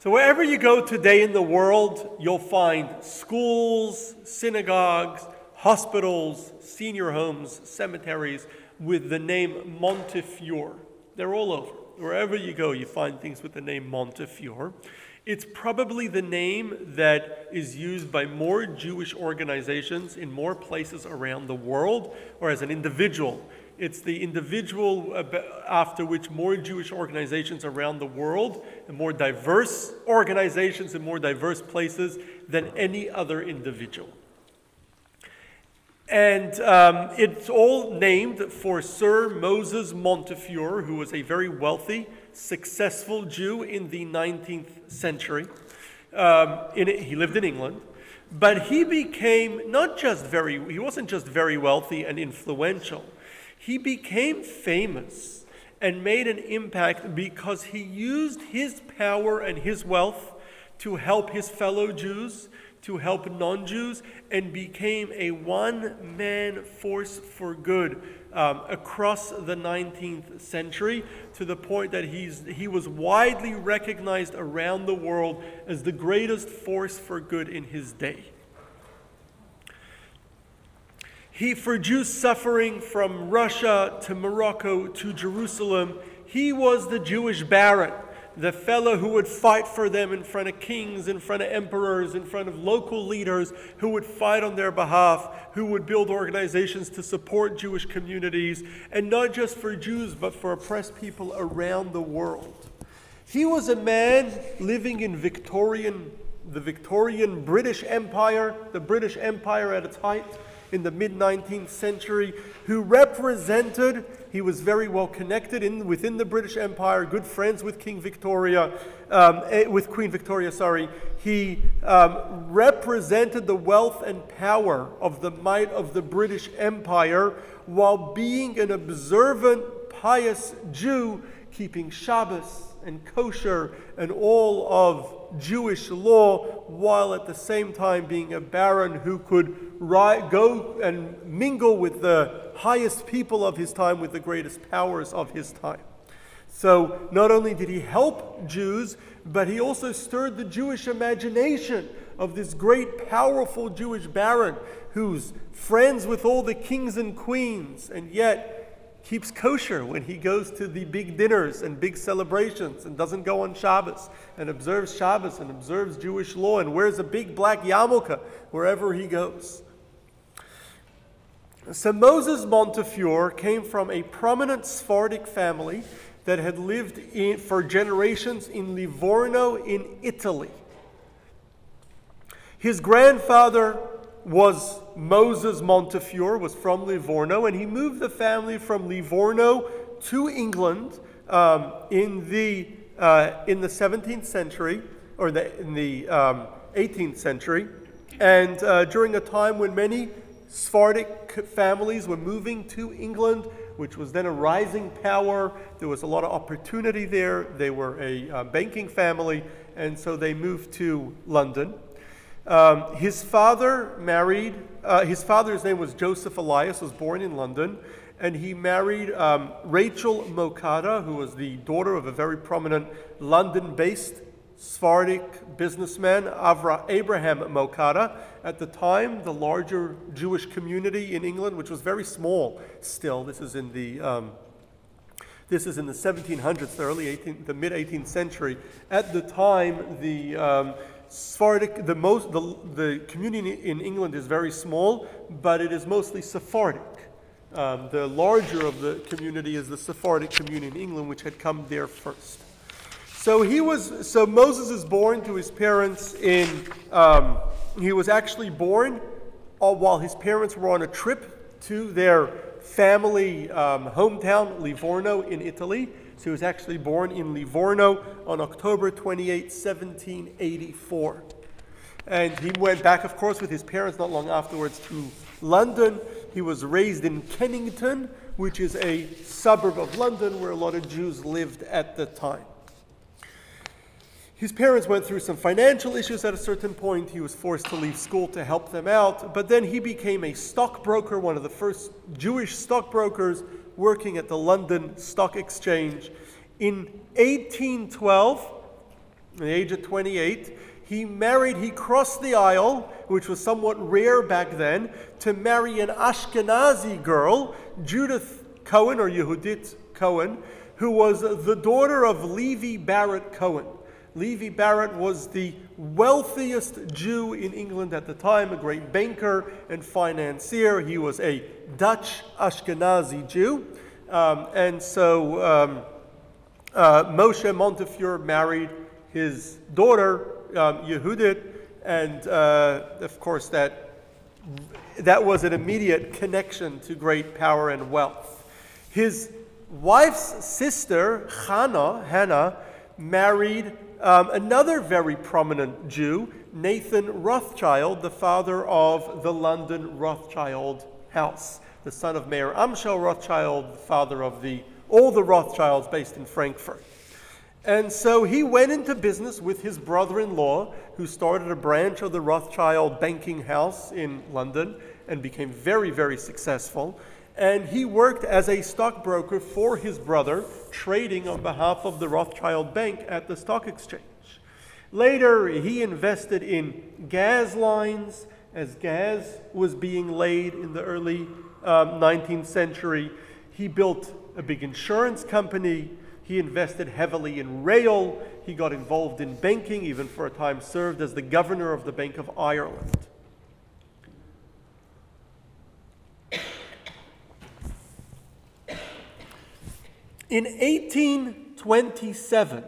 So, wherever you go today in the world, you'll find schools, synagogues, hospitals, senior homes, cemeteries with the name Montefiore. They're all over. Wherever you go, you find things with the name Montefiore. It's probably the name that is used by more Jewish organizations in more places around the world or as an individual. It's the individual after which more Jewish organizations around the world and more diverse organizations in more diverse places than any other individual. And um, it's all named for Sir Moses Montefiore, who was a very wealthy, successful Jew in the 19th century. Um, in, he lived in England. But he became not just very, he wasn't just very wealthy and influential, he became famous and made an impact because he used his power and his wealth to help his fellow Jews to help non Jews and became a one man force for good um, across the 19th century to the point that he's, he was widely recognized around the world as the greatest force for good in his day. He, for Jews suffering from Russia to Morocco to Jerusalem, he was the Jewish Baron the fellow who would fight for them in front of kings, in front of emperors, in front of local leaders, who would fight on their behalf, who would build organizations to support Jewish communities, and not just for Jews, but for oppressed people around the world. He was a man living in Victorian, the Victorian British Empire, the British Empire at its height in the mid 19th century, who represented he was very well connected in, within the British Empire, good friends with King Victoria, um, eh, with Queen Victoria, sorry. He um, represented the wealth and power of the might of the British Empire while being an observant, pious Jew, keeping Shabbos and kosher and all of Jewish law, while at the same time being a baron who could go and mingle with the highest people of his time, with the greatest powers of his time. So, not only did he help Jews, but he also stirred the Jewish imagination of this great, powerful Jewish baron who's friends with all the kings and queens, and yet keeps kosher when he goes to the big dinners and big celebrations and doesn't go on Shabbos and observes Shabbos and observes Jewish law and wears a big black yarmulke wherever he goes. So Moses Montefiore came from a prominent Sephardic family that had lived in, for generations in Livorno in Italy. His grandfather was Moses Montefiore, was from Livorno, and he moved the family from Livorno to England um, in, the, uh, in the 17th century, or the, in the um, 18th century, and uh, during a time when many Sephardic families were moving to England, which was then a rising power. There was a lot of opportunity there. They were a uh, banking family, and so they moved to London. Um, his father married, uh, his father's name was Joseph Elias, was born in London, and he married um, Rachel Mocatta, who was the daughter of a very prominent London based Sephardic businessman, Avra, Abraham Mocatta. At the time, the larger Jewish community in England, which was very small still, this is in the um, this is in the 1700s, the early 18th, the mid 18th century. At the time, the um, Sephardic, the, most, the, the community in England is very small, but it is mostly Sephardic. Um, the larger of the community is the Sephardic community in England, which had come there first. So he was. So Moses is born to his parents in. Um, he was actually born uh, while his parents were on a trip to their family um, hometown, Livorno, in Italy. He was actually born in Livorno on October 28, 1784. And he went back, of course, with his parents not long afterwards to London. He was raised in Kennington, which is a suburb of London where a lot of Jews lived at the time. His parents went through some financial issues at a certain point. He was forced to leave school to help them out. But then he became a stockbroker, one of the first Jewish stockbrokers working at the London Stock Exchange. In 1812, at the age of 28, he married, he crossed the aisle, which was somewhat rare back then, to marry an Ashkenazi girl, Judith Cohen or Yehudit Cohen, who was the daughter of Levi Barent Cohen. Levi Barent was the wealthiest Jew in England at the time, a great banker and financier. He was a Dutch Ashkenazi Jew. Um, and so um, uh, Moshe Montefiore married his daughter, um, Yehudit, and uh, of course, that, that was an immediate connection to great power and wealth. His wife's sister, Hannah, Hannah married um, another very prominent Jew, Nathan Rothschild, the father of the London Rothschild house, the son of Mayer Amschel Rothschild, father of the, all the Rothschilds based in Frankfurt. And so he went into business with his brother in law, who started a branch of the Rothschild banking house in London and became very, very successful and he worked as a stockbroker for his brother, trading on behalf of the Rothschild Bank at the stock exchange. Later, he invested in gas lines as gas was being laid in the early um, 19th century. He built a big insurance company. He invested heavily in rail. He got involved in banking, even for a time served as the governor of the Bank of Ireland. In 1827,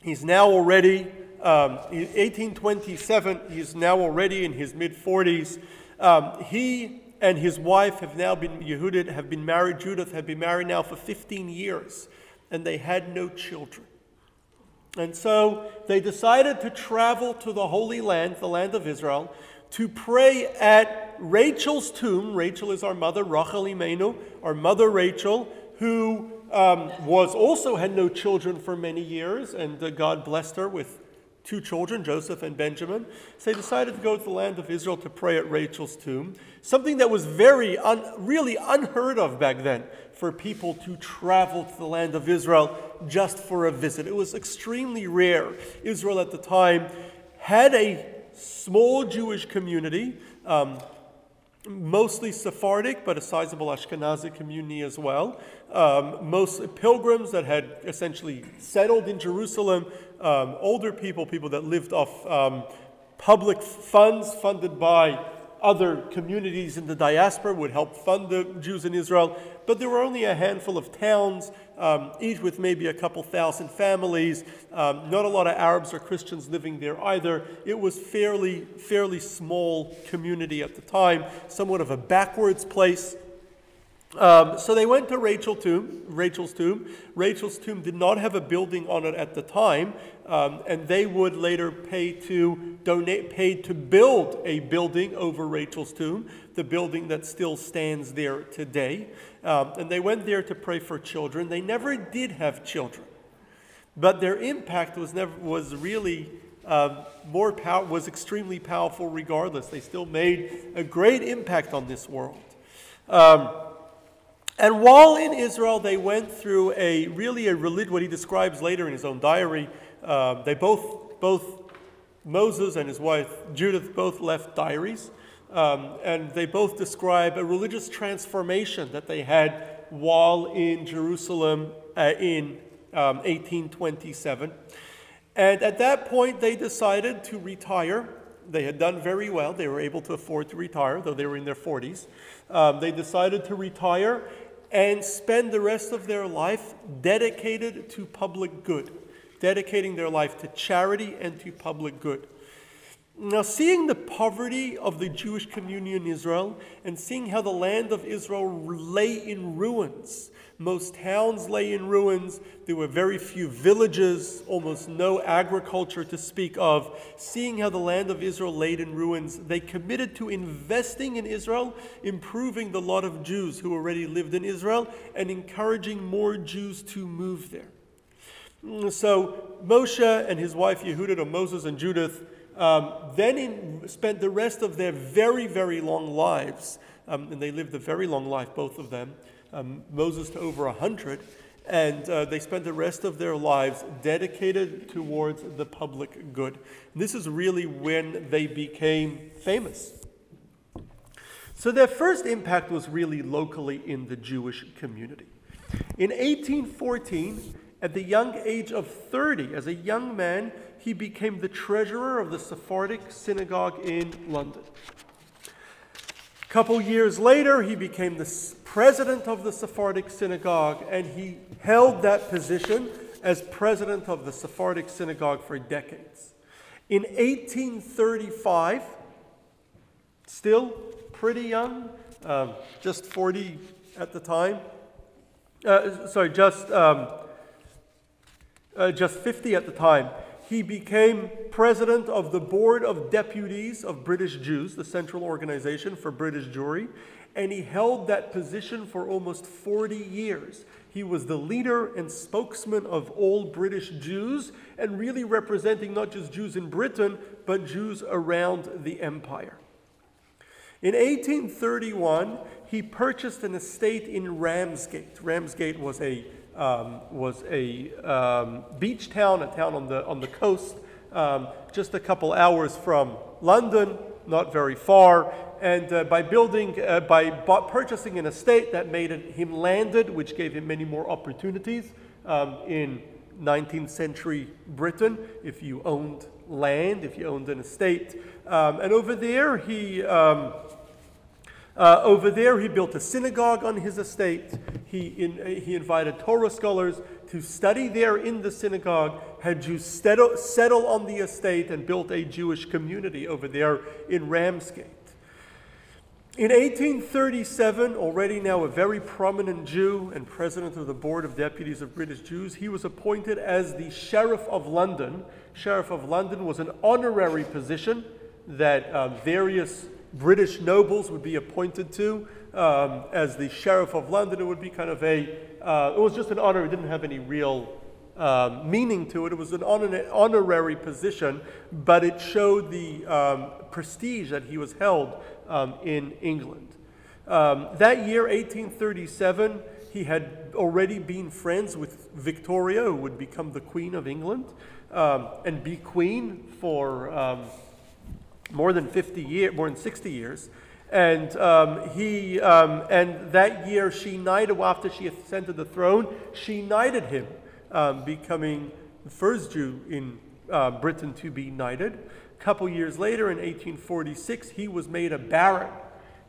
he's now already, um, 1827, he's now already in his mid 40s. Um, he and his wife have now been, Yehudit, have been married, Judith have been married now for 15 years, and they had no children. And so they decided to travel to the Holy Land, the land of Israel, to pray at Rachel's tomb. Rachel is our mother, Rachel Imenu, our mother Rachel, who um, was also had no children for many years, and uh, God blessed her with two children, Joseph and Benjamin. So they decided to go to the land of Israel to pray at Rachel's tomb. Something that was very, un, really unheard of back then for people to travel to the land of Israel just for a visit. It was extremely rare. Israel at the time had a small Jewish community. Um, mostly Sephardic, but a sizable Ashkenazi community as well. Um, most pilgrims that had essentially settled in Jerusalem, um, older people, people that lived off um, public funds funded by other communities in the diaspora would help fund the Jews in Israel, but there were only a handful of towns, um, each with maybe a couple thousand families. Um, not a lot of Arabs or Christians living there either. It was fairly, fairly small community at the time, somewhat of a backwards place. Um, so they went to Rachel tomb, Rachel's tomb. Rachel's tomb did not have a building on it at the time, um, and they would later pay to donate, pay to build a building over Rachel's tomb, the building that still stands there today. Um, and they went there to pray for children. They never did have children, but their impact was never was really um, more power was extremely powerful. Regardless, they still made a great impact on this world. And while in Israel, they went through a really a religion, what he describes later in his own diary. Uh, they both, both Moses and his wife Judith both left diaries. Um, and they both describe a religious transformation that they had while in Jerusalem uh, in um, 1827. And at that point, they decided to retire. They had done very well. They were able to afford to retire, though they were in their 40s. Um, they decided to retire and spend the rest of their life dedicated to public good, dedicating their life to charity and to public good. Now, seeing the poverty of the Jewish community in Israel and seeing how the land of Israel lay in ruins, most towns lay in ruins, there were very few villages, almost no agriculture to speak of. Seeing how the land of Israel lay in ruins, they committed to investing in Israel, improving the lot of Jews who already lived in Israel, and encouraging more Jews to move there. So, Moshe and his wife Yehudit, or Moses and Judith, um, then in, spent the rest of their very, very long lives, um, and they lived a very long life, both of them, um, Moses to over 100, and uh, they spent the rest of their lives dedicated towards the public good. This is really when they became famous. So their first impact was really locally in the Jewish community. In 1814, at the young age of 30, as a young man, he became the treasurer of the Sephardic synagogue in London. A couple years later, he became the president of the Sephardic synagogue, and he held that position as president of the Sephardic synagogue for decades. In 1835, still pretty young, um, just 40 at the time, uh, sorry, just, um, uh, just 50 at the time, he became president of the Board of Deputies of British Jews, the central organization for British Jewry, and he held that position for almost 40 years. He was the leader and spokesman of all British Jews and really representing not just Jews in Britain, but Jews around the empire. In 1831, he purchased an estate in Ramsgate. Ramsgate was a um, was a um, beach town, a town on the, on the coast, um, just a couple hours from London, not very far. And uh, by building, uh, by bought, purchasing an estate that made it, him landed, which gave him many more opportunities um, in 19th century Britain. If you owned land, if you owned an estate, um, and over there he. Uh, over there, he built a synagogue on his estate. He, in, uh, he invited Torah scholars to study there in the synagogue, had Jews settle, settle on the estate, and built a Jewish community over there in Ramsgate. In 1837, already now a very prominent Jew and president of the Board of Deputies of British Jews, he was appointed as the Sheriff of London. Sheriff of London was an honorary position that uh, various British nobles would be appointed to um, as the Sheriff of London. It would be kind of a, uh, it was just an honor. It didn't have any real um, meaning to it. It was an honor- honorary position, but it showed the um, prestige that he was held um, in England. Um, that year, 1837, he had already been friends with Victoria, who would become the Queen of England um, and be queen for more than 50 years, more than 60 years. And um, he, um, and that year she knighted, after she ascended the throne, she knighted him, um, becoming the first Jew in uh, Britain to be knighted. A couple years later, in 1846, he was made a baron,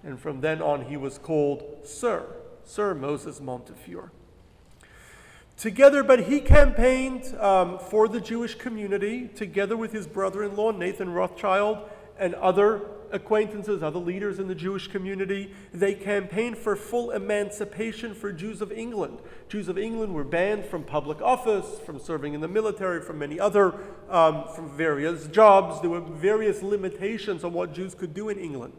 and from then on he was called Sir, Sir Moses Montefiore. Together, but he campaigned um, for the Jewish community together with his brother in law, Nathan Rothschild and other acquaintances, other leaders in the Jewish community, they campaigned for full emancipation for Jews of England. Jews of England were banned from public office, from serving in the military, from many other, um, from various jobs. There were various limitations on what Jews could do in England.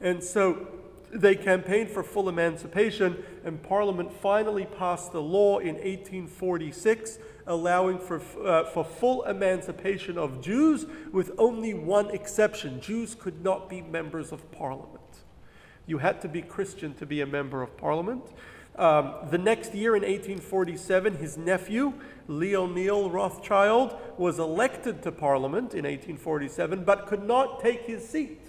And so they campaigned for full emancipation, and Parliament finally passed the law in 1846 allowing for, uh, for full emancipation of Jews, with only one exception Jews could not be members of Parliament. You had to be Christian to be a member of Parliament. Um, the next year, in 1847, his nephew, Lionel Rothschild, was elected to Parliament in 1847, but could not take his seat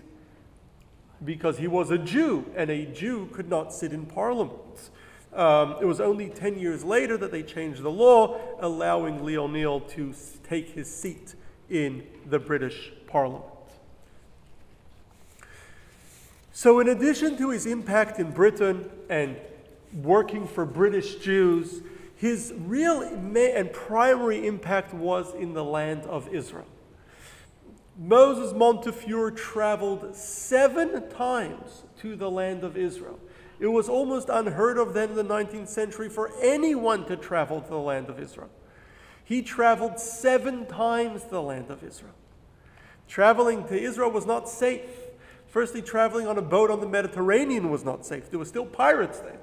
because he was a Jew, and a Jew could not sit in Parliament. Um, it was only 10 years later that they changed the law, allowing Lionel to take his seat in the British Parliament. So, in addition to his impact in Britain and working for British Jews, his real and primary impact was in the land of Israel. Moses Montefiore traveled seven times to the land of Israel. It was almost unheard of then in the 19th century for anyone to travel to the land of Israel. He traveled seven times to the land of Israel. Traveling to Israel was not safe. Firstly, traveling on a boat on the Mediterranean was not safe. There were still pirates then.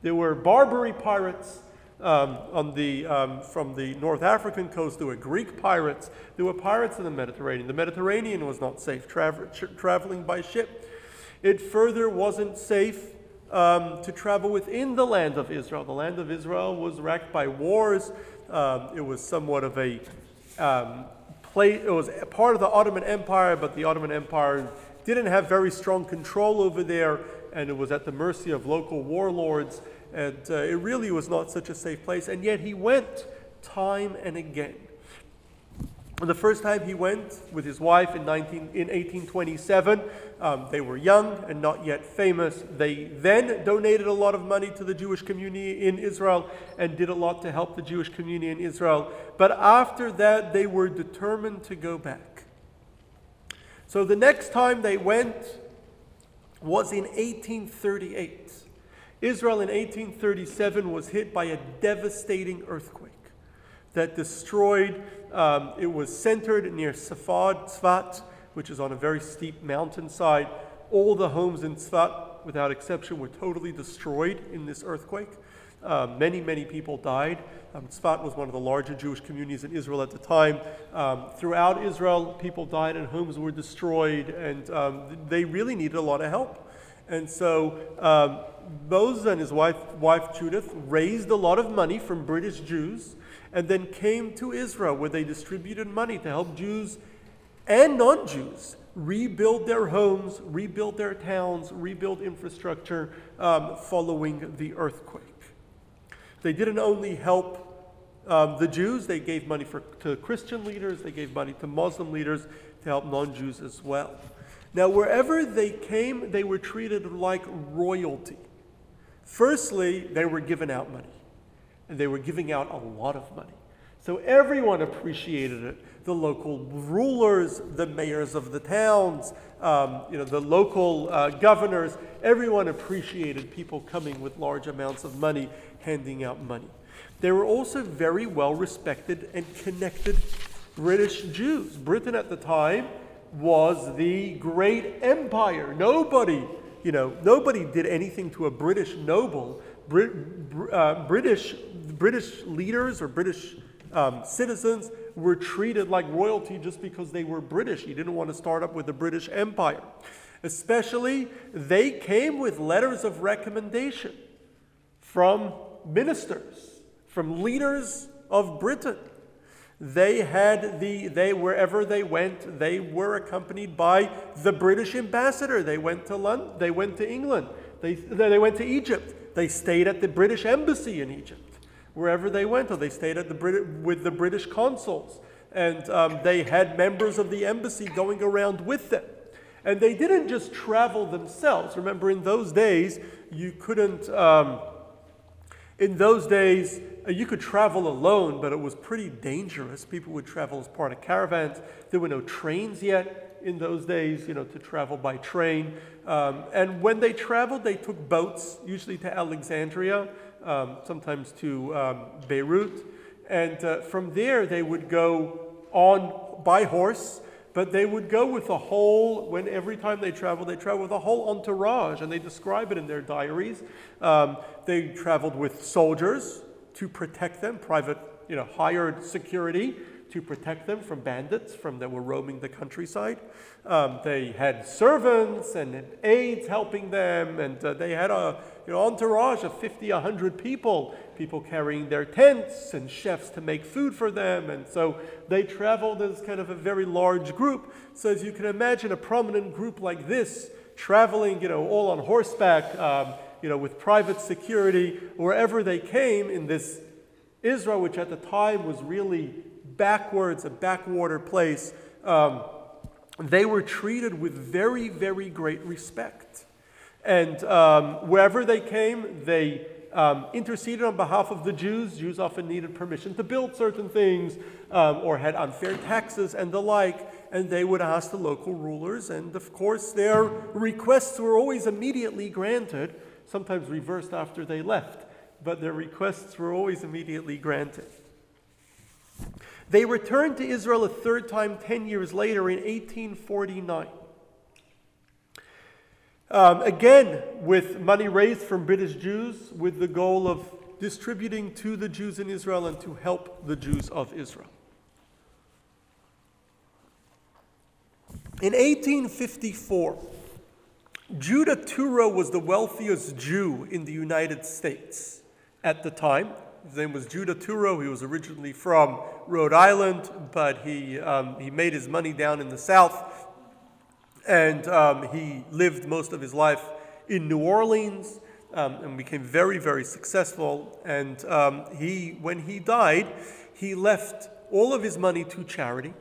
There were Barbary pirates um, on the, um, from the North African coast. There were Greek pirates. There were pirates in the Mediterranean. The Mediterranean was not safe tra- tra- traveling by ship. It further wasn't safe um, to travel within the land of Israel. The land of Israel was racked by wars. Um, it was somewhat of a um, place, it was part of the Ottoman Empire, but the Ottoman Empire didn't have very strong control over there, and it was at the mercy of local warlords. And uh, it really was not such a safe place. And yet he went time and again. The first time he went with his wife in, 19, in 1827, um, they were young and not yet famous. They then donated a lot of money to the Jewish community in Israel and did a lot to help the Jewish community in Israel. But after that, they were determined to go back. So the next time they went was in 1838. Israel in 1837 was hit by a devastating earthquake that destroyed, um, it was centered near Safad, Tzfat, which is on a very steep mountainside. All the homes in Tzfat, without exception, were totally destroyed in this earthquake. Uh, many, many people died. Um, Tzfat was one of the larger Jewish communities in Israel at the time. Um, throughout Israel, people died and homes were destroyed, and um, they really needed a lot of help. And so um, Moses and his wife, wife Judith raised a lot of money from British Jews and then came to Israel, where they distributed money to help Jews and non Jews rebuild their homes, rebuild their towns, rebuild infrastructure um, following the earthquake. They didn't only help um, the Jews, they gave money for, to Christian leaders, they gave money to Muslim leaders to help non Jews as well. Now, wherever they came, they were treated like royalty. Firstly, they were given out money and they were giving out a lot of money. So everyone appreciated it. The local rulers, the mayors of the towns, um, you know, the local uh, governors, everyone appreciated people coming with large amounts of money, handing out money. They were also very well respected and connected British Jews. Britain at the time was the great empire. Nobody, you know, nobody did anything to a British noble. Brit, uh, British British leaders or British um, citizens were treated like royalty just because they were British. He didn't want to start up with the British Empire. Especially, they came with letters of recommendation from ministers, from leaders of Britain. They had the, they, wherever they went, they were accompanied by the British ambassador. They went to London, they went to England, they, they went to Egypt. They stayed at the British embassy in Egypt wherever they went, or they stayed at the Brit- with the British consuls. And um, they had members of the embassy going around with them. And they didn't just travel themselves. Remember, in those days, you couldn't, um, in those days, uh, you could travel alone, but it was pretty dangerous. People would travel as part of caravans. There were no trains yet in those days, you know, to travel by train. Um, and when they traveled, they took boats, usually to Alexandria um, sometimes to um, Beirut. And uh, from there, they would go on by horse, but they would go with a whole, when every time they traveled, they traveled with a whole entourage, and they describe it in their diaries. Um, they traveled with soldiers to protect them, private, you know, hired security to protect them from bandits from that were roaming the countryside. Um, they had servants and aides helping them, and uh, they had a you know, entourage of 50, 100 people, people carrying their tents and chefs to make food for them. And so they traveled as kind of a very large group. So as you can imagine, a prominent group like this traveling, you know, all on horseback, um, you know, with private security, wherever they came in this Israel, which at the time was really backwards, a backwater place, um, they were treated with very, very great respect. And um, wherever they came, they um, interceded on behalf of the Jews. Jews often needed permission to build certain things um, or had unfair taxes and the like. And they would ask the local rulers. And of course, their requests were always immediately granted, sometimes reversed after they left. But their requests were always immediately granted. They returned to Israel a third time 10 years later in 1849. Um, again, with money raised from British Jews, with the goal of distributing to the Jews in Israel and to help the Jews of Israel. In 1854, Judah Touro was the wealthiest Jew in the United States at the time. His name was Judah Touro. He was originally from Rhode Island, but he, um, he made his money down in the South. And um, he lived most of his life in New Orleans um, and became very, very successful. And um, he, when he died, he left all of his money to charity.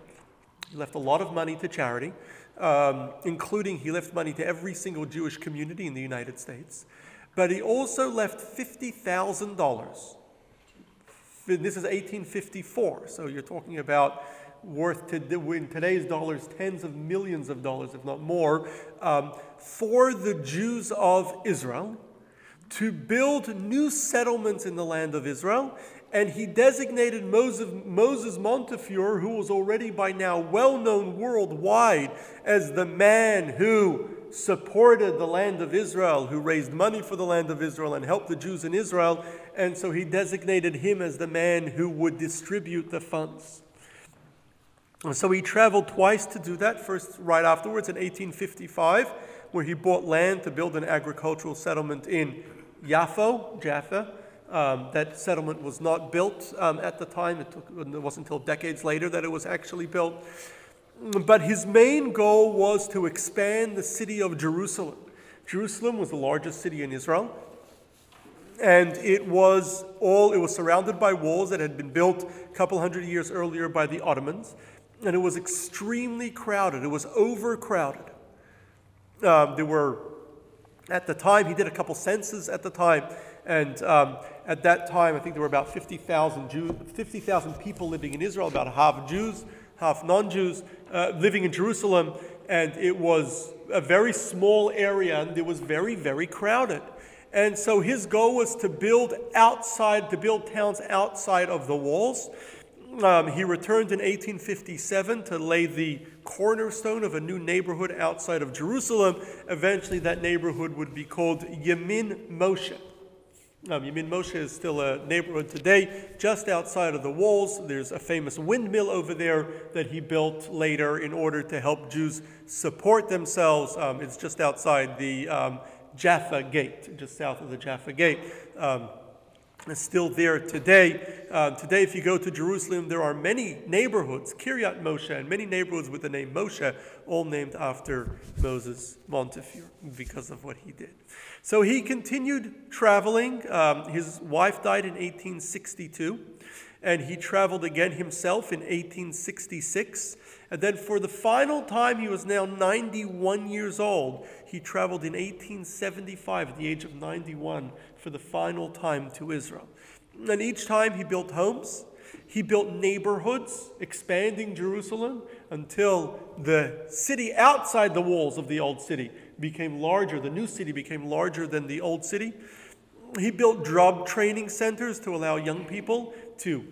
He left a lot of money to charity, um, including he left money to every single Jewish community in the United States. But he also left $50,000 this is 1854, so you're talking about worth to, in today's dollars tens of millions of dollars, if not more, um, for the Jews of Israel to build new settlements in the land of Israel. And he designated Moses, Moses Montefiore, who was already by now well known worldwide as the man who supported the land of Israel, who raised money for the land of Israel and helped the Jews in Israel, and so he designated him as the man who would distribute the funds. And so he traveled twice to do that, first right afterwards in 1855, where he bought land to build an agricultural settlement in Jaffa. Um, that settlement was not built um, at the time. It, took, it wasn't until decades later that it was actually built. But his main goal was to expand the city of Jerusalem. Jerusalem was the largest city in Israel. And it was all, it was surrounded by walls that had been built a couple hundred years earlier by the Ottomans. And it was extremely crowded. It was overcrowded. Um, there were, at the time, he did a couple censuses at the time. And um, at that time, I think there were about 50,000 Jews, 50,000 people living in Israel, about half Jews, half non Jews, uh, living in Jerusalem. And it was a very small area, and it was very, very crowded. And so his goal was to build outside, to build towns outside of the walls. Um, he returned in 1857 to lay the cornerstone of a new neighborhood outside of Jerusalem. Eventually, that neighborhood would be called Yemin Moshe. Um, Yemin Moshe is still a neighborhood today, just outside of the walls. There's a famous windmill over there that he built later in order to help Jews support themselves. Um, it's just outside the um, Jaffa Gate, just south of the Jaffa Gate. Um, it's still there today. Uh, today, if you go to Jerusalem, there are many neighborhoods, Kiryat Moshe, and many neighborhoods with the name Moshe, all named after Moses Montefiore because of what he did. So he continued traveling. Um, his wife died in 1862, and he traveled again himself in 1866. And then, for the final time, he was now 91 years old. He traveled in 1875 at the age of 91 for the final time to Israel. And each time he built homes, he built neighborhoods, expanding Jerusalem until the city outside the walls of the old city became larger. The new city became larger than the old city. He built job training centers to allow young people to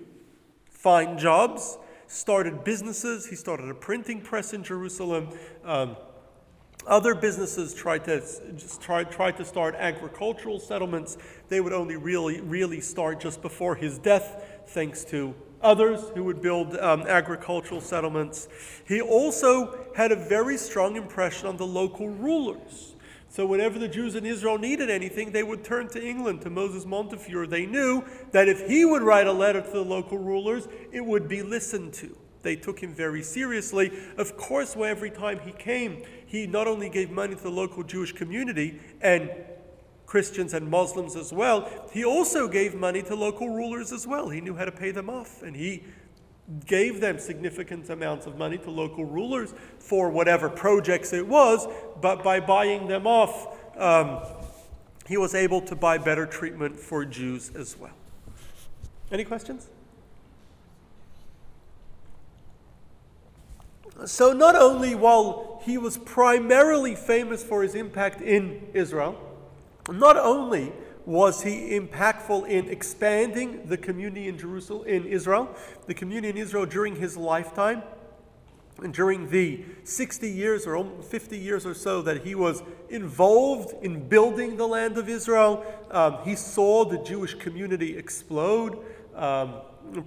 find jobs, started businesses. He started a printing press in Jerusalem. Um, other businesses tried to just try, tried to start agricultural settlements. They would only really, really start just before his death, thanks to others who would build um, agricultural settlements. He also had a very strong impression on the local rulers. So, whenever the Jews in Israel needed anything, they would turn to England, to Moses Montefiore. They knew that if he would write a letter to the local rulers, it would be listened to. They took him very seriously. Of course, where every time he came, he not only gave money to the local Jewish community and Christians and Muslims as well, he also gave money to local rulers as well. He knew how to pay them off, and he gave them significant amounts of money to local rulers for whatever projects it was, but by buying them off, um, he was able to buy better treatment for Jews as well. Any questions? So, not only while he was primarily famous for his impact in Israel, not only was he impactful in expanding the community in Jerusalem, in Israel, the community in Israel during his lifetime, and during the 60 years or 50 years or so that he was involved in building the land of Israel, um, he saw the Jewish community explode. Um,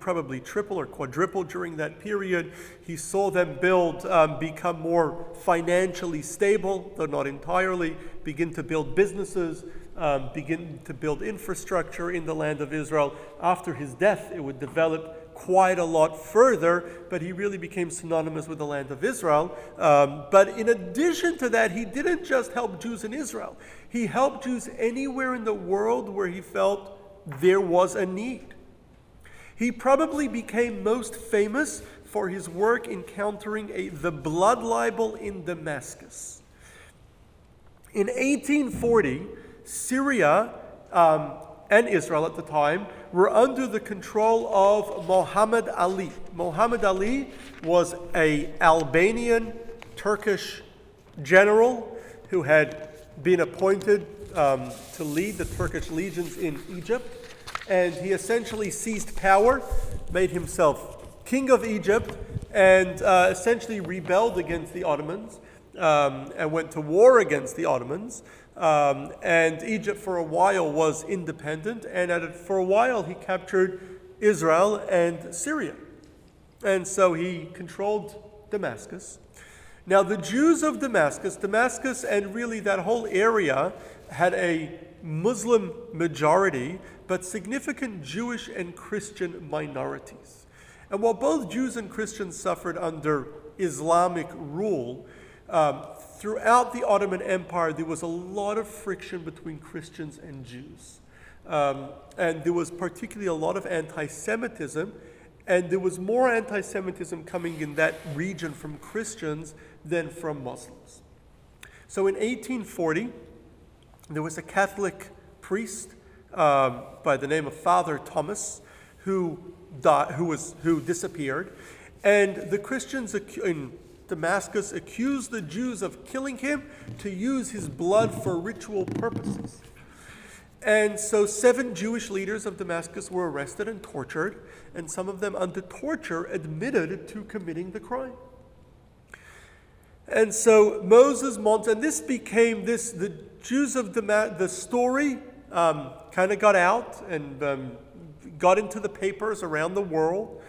probably triple or quadruple during that period. He saw them build, um, become more financially stable, though not entirely, begin to build businesses, um, begin to build infrastructure in the land of Israel. After his death, it would develop quite a lot further, but he really became synonymous with the land of Israel. Um, but in addition to that, he didn't just help Jews in Israel, he helped Jews anywhere in the world where he felt there was a need. He probably became most famous for his work encountering a, the blood libel in Damascus. In 1840, Syria um, and Israel at the time were under the control of Muhammad Ali. Muhammad Ali was a Albanian Turkish general who had been appointed um, to lead the Turkish legions in Egypt, and he essentially seized power, made himself king of Egypt, and uh, essentially rebelled against the Ottomans um, and went to war against the Ottomans. Um, and Egypt for a while was independent, and it, for a while he captured Israel and Syria. And so he controlled Damascus. Now, the Jews of Damascus, Damascus and really that whole area had a Muslim majority, but significant Jewish and Christian minorities. And while both Jews and Christians suffered under Islamic rule, um, throughout the Ottoman Empire, there was a lot of friction between Christians and Jews. Um, and there was particularly a lot of anti Semitism, and there was more anti Semitism coming in that region from Christians than from Muslims. So in 1840, there was a Catholic priest um, by the name of Father Thomas who, died, who, was, who disappeared. And the Christians in Damascus accused the Jews of killing him to use his blood for ritual purposes. And so, seven Jewish leaders of Damascus were arrested and tortured, and some of them, under torture, admitted to committing the crime. And so, Moses Mont, and this became this, the Jews of Damascus, the story um, kind of got out and um, got into the papers around the world.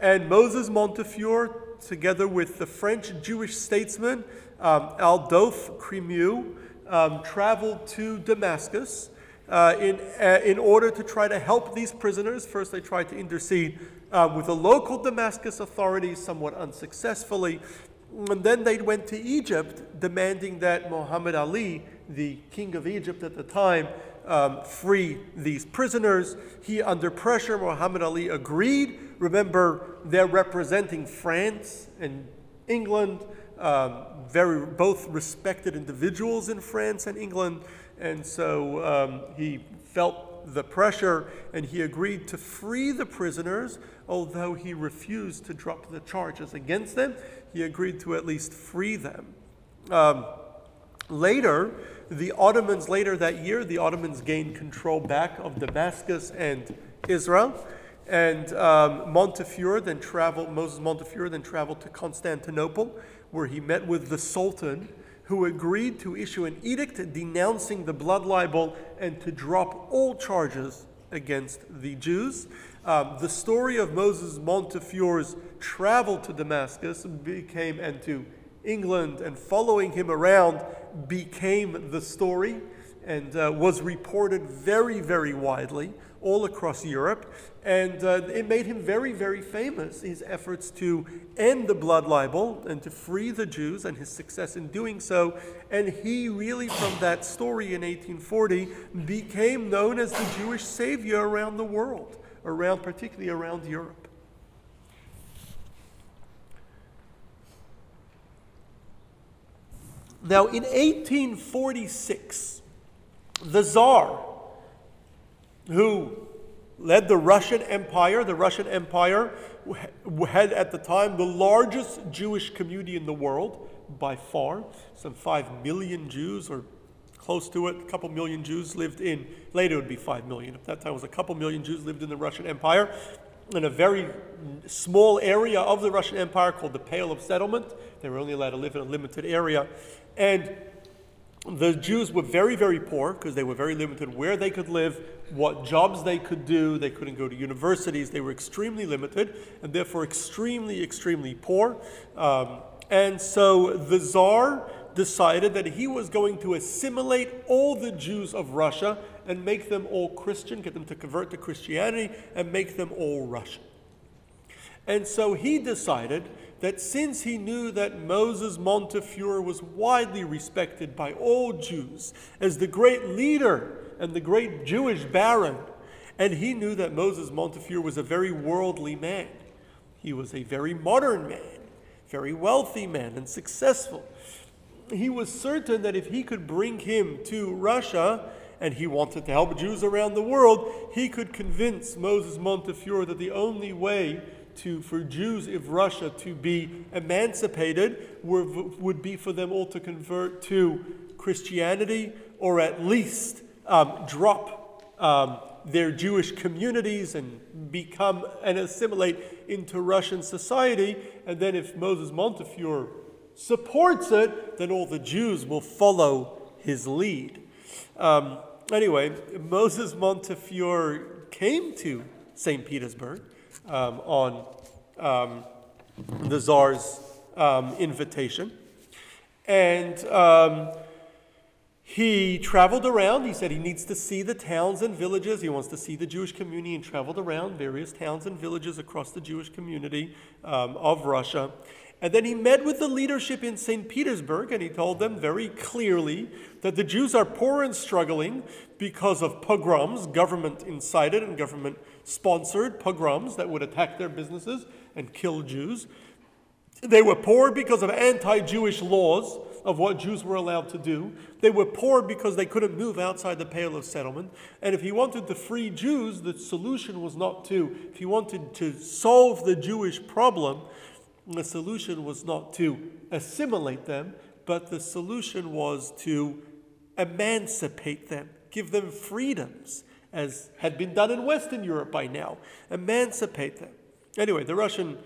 And Moses Montefiore together with the French Jewish statesman um, Adolphe Crémieux, um, traveled to Damascus uh, in, uh, in order to try to help these prisoners. First, they tried to intercede uh, with the local Damascus authorities, somewhat unsuccessfully. And then they went to Egypt, demanding that Muhammad Ali, the king of Egypt at the time, um, free these prisoners. He, under pressure, Muhammad Ali agreed. Remember, they're representing France and England, um, very both respected individuals in France and England, and so um, he felt the pressure and he agreed to free the prisoners, although he refused to drop the charges against them. He agreed to at least free them. Later, the Ottomans, later that year, the Ottomans gained control back of Damascus and Israel. And um, Montefiore then traveled, Moses Montefiore then traveled to Constantinople, where he met with the Sultan, who agreed to issue an edict denouncing the blood libel and to drop all charges against the Jews. Um, the story of Moses Montefiore's travel to Damascus became, and to England, and following him around became the story and uh, was reported very, very widely all across Europe. And uh, it made him very, very famous, his efforts to end the blood libel and to free the Jews and his success in doing so. And he really, from that story in 1840, became known as the Jewish savior around the world, around, particularly around Europe. Now, in 1846, the Tsar, who led the Russian Empire, the Russian Empire had at the time the largest Jewish community in the world by far. Some 5 million Jews, or close to it, a couple million Jews lived in, later it would be 5 million. At that time, it was a couple million Jews lived in the Russian Empire in a very small area of the Russian Empire called the Pale of Settlement. They were only allowed to live in a limited area. And the Jews were very, very poor because they were very limited where they could live, what jobs they could do. They couldn't go to universities. They were extremely limited and therefore extremely, extremely poor. Um, and so the Tsar decided that he was going to assimilate all the Jews of Russia and make them all Christian, get them to convert to Christianity, and make them all Russian. And so he decided that since he knew that Moses Montefiore was widely respected by all Jews as the great leader and the great Jewish baron, and he knew that Moses Montefiore was a very worldly man, he was a very modern man, very wealthy man, and successful. He was certain that if he could bring him to Russia, and he wanted to help Jews around the world, he could convince Moses Montefiore that the only way to, for Jews of Russia to be emancipated were, would be for them all to convert to Christianity or at least um, drop um, their Jewish communities and become and assimilate into Russian society. And then, if Moses Montefiore supports it, then all the Jews will follow his lead. Um, anyway, Moses Montefiore came to St. Petersburg um, on um, the Tsar's um, invitation. And um, he traveled around. He said he needs to see the towns and villages. He wants to see the Jewish community and traveled around various towns and villages across the Jewish community um, of Russia. And then he met with the leadership in St. Petersburg and he told them very clearly that the Jews are poor and struggling because of pogroms, government incited and government sponsored pogroms that would attack their businesses and kill Jews. They were poor because of anti Jewish laws of what Jews were allowed to do. They were poor because they couldn't move outside the Pale of Settlement. And if he wanted to free Jews, the solution was not to, if he wanted to solve the Jewish problem, the solution was not to assimilate them, but the solution was to emancipate them, give them freedoms, as had been done in Western Europe by now. Emancipate them. Anyway, the Russian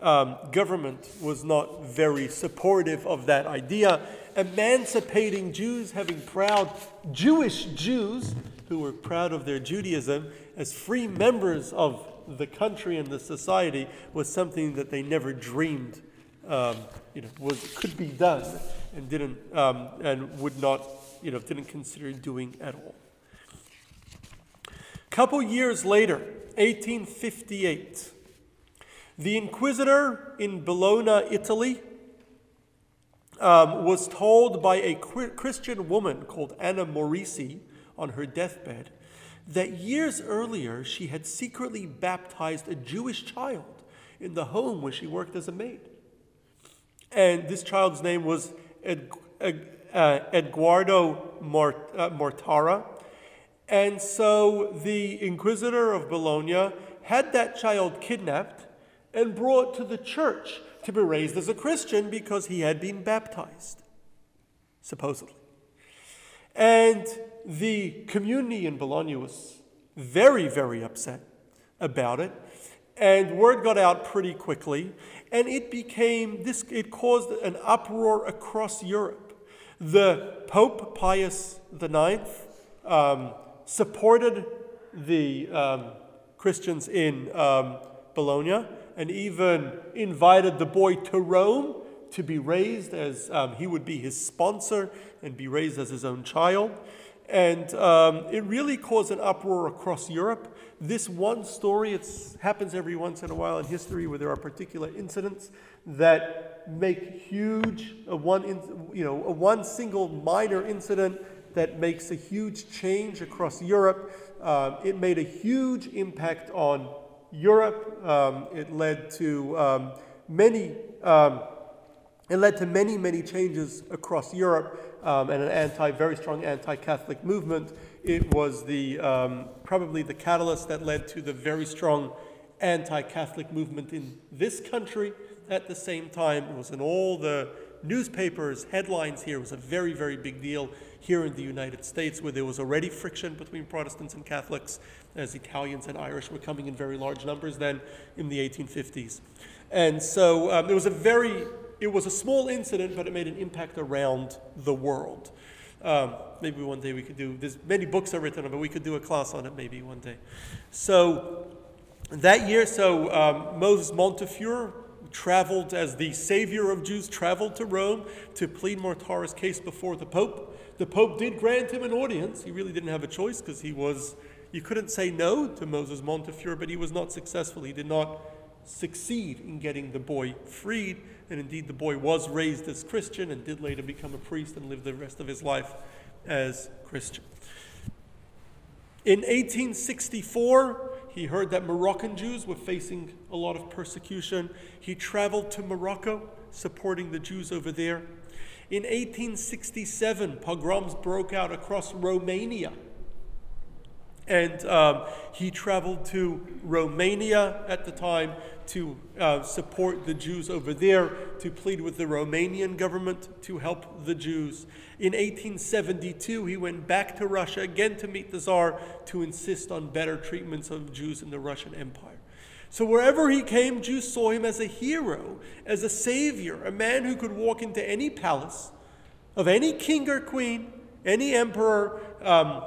um, government was not very supportive of that idea. Emancipating Jews, having proud Jewish Jews who were proud of their Judaism as free members of the country and the society was something that they never dreamed um, you know, was, could be done and didn't um, and would not you know didn't consider doing at all. A couple years later, 1858, the inquisitor in Bologna, Italy, um, was told by a Christian woman called Anna Morisi on her deathbed that years earlier she had secretly baptized a Jewish child in the home where she worked as a maid. And this child's name was Ed, Ed, uh, Eduardo Mort, uh, Mortara. And so the inquisitor of Bologna had that child kidnapped and brought to the church to be raised as a Christian because he had been baptized, supposedly. And the community in Bologna was very, very upset about it. And word got out pretty quickly. And it became this, it caused an uproar across Europe. The Pope Pius IX um, supported the um, Christians in um, Bologna and even invited the boy to Rome to be raised as um, he would be his sponsor and be raised as his own child. And um, it really caused an uproar across Europe. This one story, it happens every once in a while in history where there are particular incidents that make huge, a one, in, you know, one single minor incident that makes a huge change across Europe. Um, it made a huge impact on Europe. Um, it led to um, many um, it led to many, many changes across Europe um, and an anti, very strong anti-Catholic movement. It was the, um, probably the catalyst that led to the very strong anti-Catholic movement in this country at the same time. It was in all the newspapers, headlines here. Was a very, very big deal here in the United States where there was already friction between Protestants and Catholics as Italians and Irish were coming in very large numbers then in the 1850s. And so um, it was a very it was a small incident, but it made an impact around the world. Um, maybe one day we could do, there's many books are written on it, but we could do a class on it maybe one day. So that year, so um, Moses Montefiore traveled as the savior of Jews, traveled to Rome to plead Mortara's case before the Pope. The Pope did grant him an audience. He really didn't have a choice because he was, you couldn't say no to Moses Montefiore, but he was not successful. He did not succeed in getting the boy freed. And indeed, the boy was raised as Christian and did later become a priest and live the rest of his life as Christian. In 1864, he heard that Moroccan Jews were facing a lot of persecution. He traveled to Morocco, supporting the Jews over there. In 1867, pogroms broke out across Romania and um, he traveled to Romania at the time to uh, support the Jews over there, to plead with the Romanian government to help the Jews. In 1872, he went back to Russia again to meet the Tsar to insist on better treatments of Jews in the Russian Empire. So wherever he came, Jews saw him as a hero, as a savior, a man who could walk into any palace of any king or queen, any emperor. Um,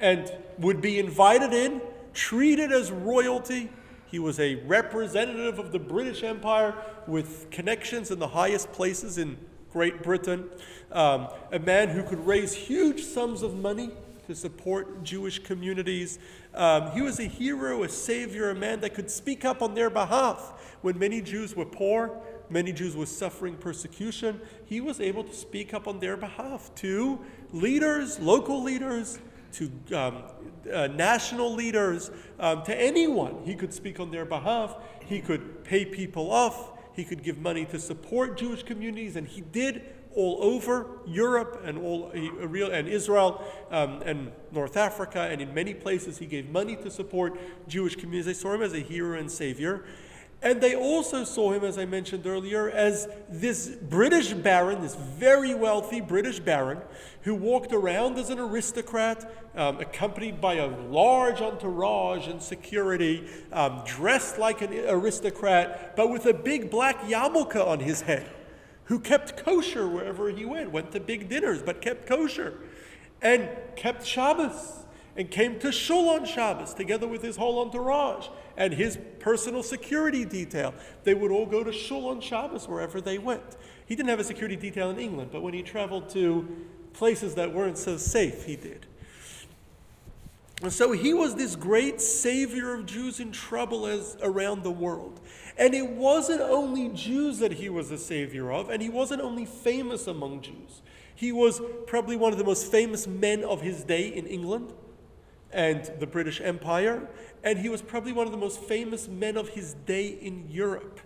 and would be invited in, treated as royalty. He was a representative of the British Empire with connections in the highest places in Great Britain, um, a man who could raise huge sums of money to support Jewish communities. Um, he was a hero, a savior, a man that could speak up on their behalf when many Jews were poor, many Jews were suffering persecution. He was able to speak up on their behalf to leaders, local leaders, to um, uh, national leaders, um, to anyone. He could speak on their behalf. He could pay people off. He could give money to support Jewish communities, and he did all over Europe and all real and Israel um, and North Africa and in many places. He gave money to support Jewish communities. They saw him as a hero and savior. And they also saw him, as I mentioned earlier, as this British baron, this very wealthy British baron, who walked around as an aristocrat, um, accompanied by a large entourage and security, um, dressed like an aristocrat, but with a big black yarmulke on his head, who kept kosher wherever he went, went to big dinners, but kept kosher, and kept Shabbos and came to Shul on Shabbos together with his whole entourage and his personal security detail. They would all go to Shul on Shabbos wherever they went. He didn't have a security detail in England, but when he traveled to places that weren't so safe, he did. And so he was this great savior of Jews in trouble as around the world. And it wasn't only Jews that he was a savior of, and he wasn't only famous among Jews. He was probably one of the most famous men of his day in England and the British Empire, and he was probably one of the most famous men of his day in Europe.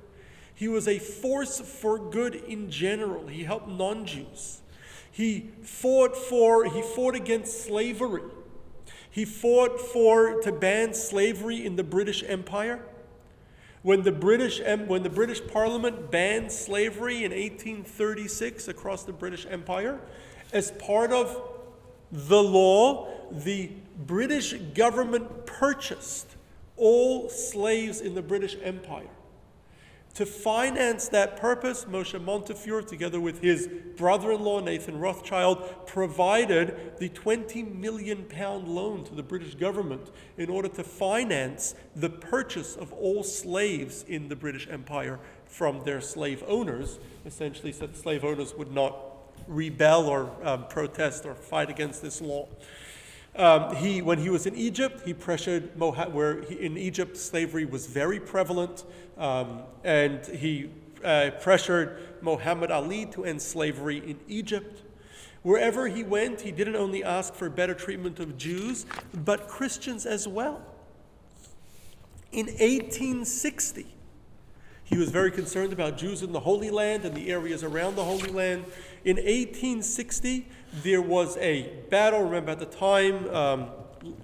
He was a force for good in general. He helped non-Jews. He fought for he fought against slavery. He fought for to ban slavery in the British Empire. When the British when the British Parliament banned slavery in 1836 across the British Empire, as part of the law, the British government purchased all slaves in the British Empire. To finance that purpose, Moshe Montefiore, together with his brother in law Nathan Rothschild, provided the 20 million pound loan to the British government in order to finance the purchase of all slaves in the British Empire from their slave owners, essentially, so that slave owners would not rebel or um, protest or fight against this law. Um, he, when he was in Egypt, he pressured Mohammed, where he, in Egypt slavery was very prevalent, um, and he uh, pressured Muhammad Ali to end slavery in Egypt. Wherever he went, he didn't only ask for better treatment of Jews, but Christians as well. In 1860, he was very concerned about Jews in the Holy Land and the areas around the Holy Land. In 1860, there was a battle. Remember, at the time, um,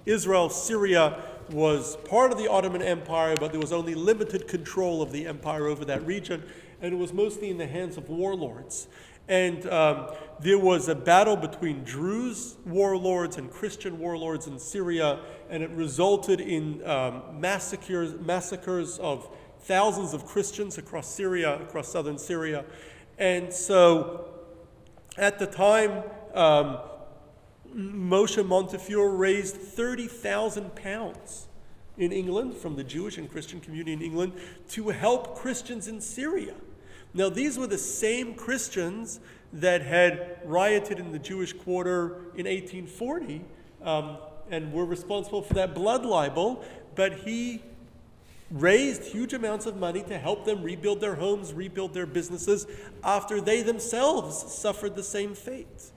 Israel, Syria was part of the Ottoman Empire, but there was only limited control of the empire over that region, and it was mostly in the hands of warlords. And um, there was a battle between Druze warlords and Christian warlords in Syria, and it resulted in um, massacres, massacres of thousands of Christians across Syria, across southern Syria. And so at the time, um, Moshe Montefiore raised 30,000 pounds in England from the Jewish and Christian community in England to help Christians in Syria. Now, these were the same Christians that had rioted in the Jewish quarter in 1840 um, and were responsible for that blood libel, but he raised huge amounts of money to help them rebuild their homes, rebuild their businesses after they themselves suffered the same fate.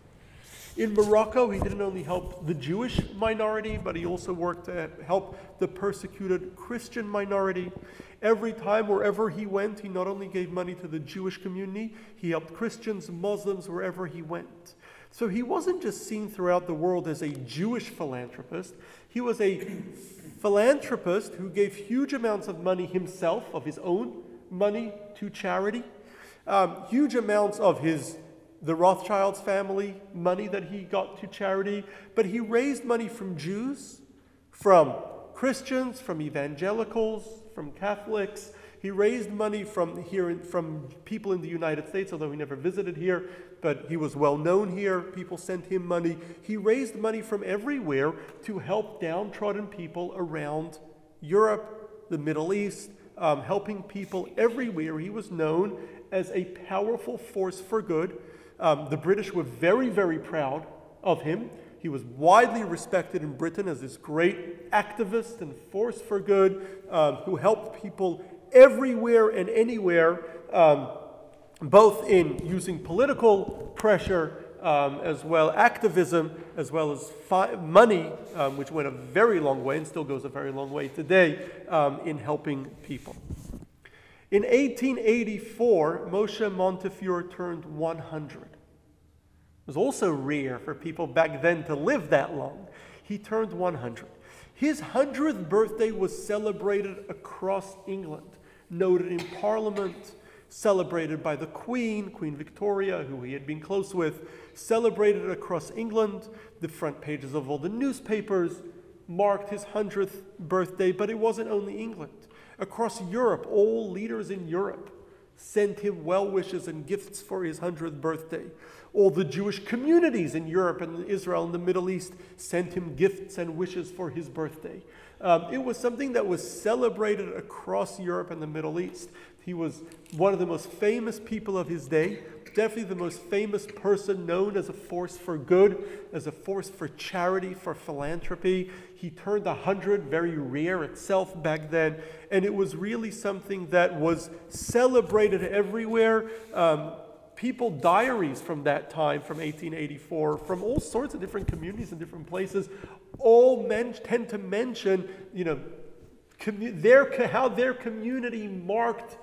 In Morocco, he didn't only help the Jewish minority, but he also worked to help the persecuted Christian minority. Every time, wherever he went, he not only gave money to the Jewish community, he helped Christians, Muslims, wherever he went. So he wasn't just seen throughout the world as a Jewish philanthropist, he was a philanthropist who gave huge amounts of money himself, of his own money, to charity, um, huge amounts of his the Rothschilds family money that he got to charity, but he raised money from Jews, from Christians, from evangelicals, from Catholics. He raised money from here from people in the United States, although he never visited here, but he was well known here. People sent him money. He raised money from everywhere to help downtrodden people around Europe, the Middle East, um, helping people everywhere. He was known as a powerful force for good. Um, the British were very, very proud of him. He was widely respected in Britain as this great activist and force for good um, who helped people everywhere and anywhere, um, both in using political pressure um, as well activism, as well as money, um, which went a very long way and still goes a very long way today um, in helping people. In 1884, Moshe Montefiore turned 100. It was also rare for people back then to live that long. He turned 100. His 100th birthday was celebrated across England, noted in Parliament, celebrated by the Queen, Queen Victoria, who he had been close with, celebrated across England. The front pages of all the newspapers marked his 100th birthday, but it wasn't only England. Across Europe, all leaders in Europe sent him well wishes and gifts for his 100th birthday. All the Jewish communities in Europe and Israel and the Middle East sent him gifts and wishes for his birthday. Um, it was something that was celebrated across Europe and the Middle East. He was one of the most famous people of his day, definitely the most famous person known as a force for good, as a force for charity, for philanthropy. He turned 100, very rare itself back then, and it was really something that was celebrated everywhere. Um, people diaries from that time, from 1884, from all sorts of different communities and different places, all men- tend to mention, you know, commu- their, how their community marked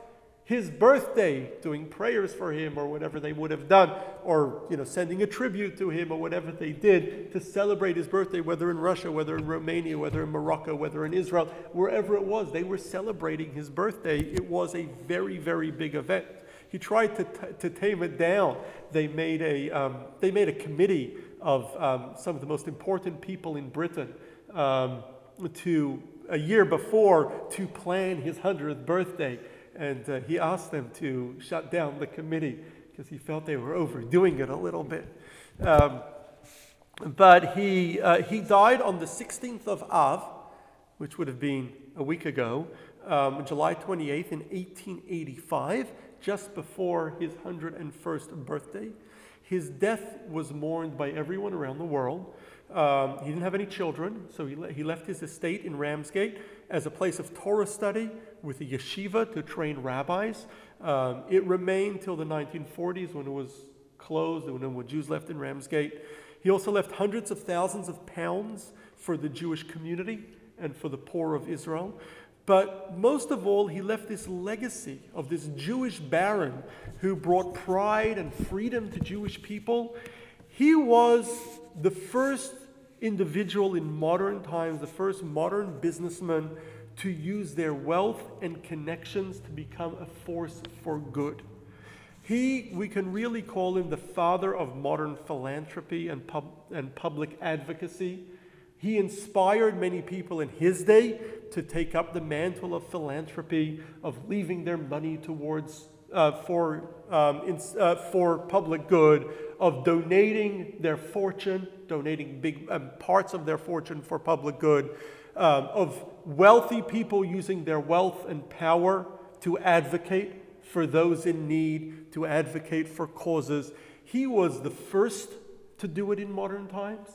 his birthday, doing prayers for him or whatever they would have done, or you know, sending a tribute to him or whatever they did to celebrate his birthday, whether in Russia, whether in Romania, whether in Morocco, whether in Israel, wherever it was, they were celebrating his birthday. It was a very, very big event. He tried to, t- to tame it down. They made a, um, they made a committee of um, some of the most important people in Britain um, to a year before to plan his 100th birthday. And uh, he asked them to shut down the committee because he felt they were overdoing it a little bit. Um, but he, uh, he died on the 16th of Av, which would have been a week ago, um, July 28th in 1885 just before his 101st birthday. His death was mourned by everyone around the world. Um, he didn't have any children, so he, le- he left his estate in Ramsgate as a place of Torah study with a yeshiva to train rabbis. Um, it remained till the 1940s when it was closed, when more Jews left in Ramsgate. He also left hundreds of thousands of pounds for the Jewish community and for the poor of Israel. But most of all, he left this legacy of this Jewish baron who brought pride and freedom to Jewish people. He was the first individual in modern times, the first modern businessman to use their wealth and connections to become a force for good. He, we can really call him the father of modern philanthropy and, pub, and public advocacy. He inspired many people in his day to take up the mantle of philanthropy, of leaving their money towards uh, for, um, in, uh, for public good, of donating their fortune, donating big um, parts of their fortune for public good, um, of wealthy people using their wealth and power to advocate for those in need, to advocate for causes. He was the first to do it in modern times.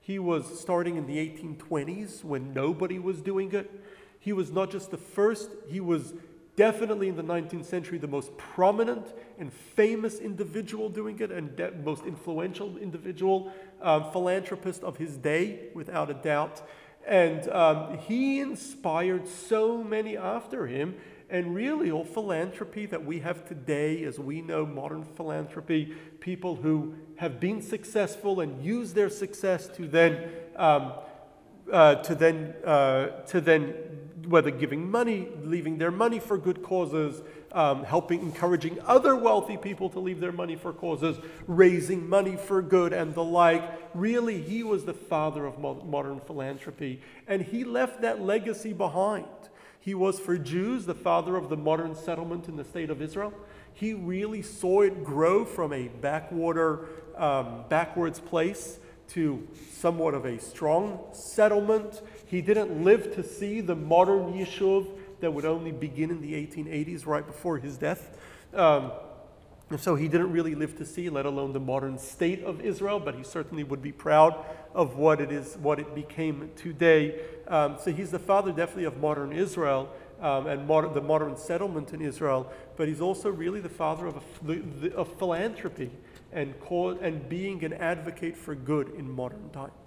He was starting in the 1820s when nobody was doing it. He was not just the first, he was definitely in the 19th century the most prominent and famous individual doing it and de- most influential individual um, philanthropist of his day, without a doubt. And um, he inspired so many after him. And really, all philanthropy that we have today, as we know modern philanthropy, people who have been successful and use their success to then, um, uh, to then, uh, to then, whether giving money, leaving their money for good causes, um, helping, encouraging other wealthy people to leave their money for causes, raising money for good, and the like. Really, he was the father of modern philanthropy, and he left that legacy behind. He was for Jews the father of the modern settlement in the state of Israel. He really saw it grow from a backwater, um, backwards place to somewhat of a strong settlement. He didn't live to see the modern yishuv that would only begin in the 1880s, right before his death. Um, and so he didn't really live to see, let alone the modern state of Israel, but he certainly would be proud of what it is, what it became today. Um, so he's the father, definitely, of modern Israel um, and the modern settlement in Israel, but he's also really the father of, a, of philanthropy and, cause, and being an advocate for good in modern times.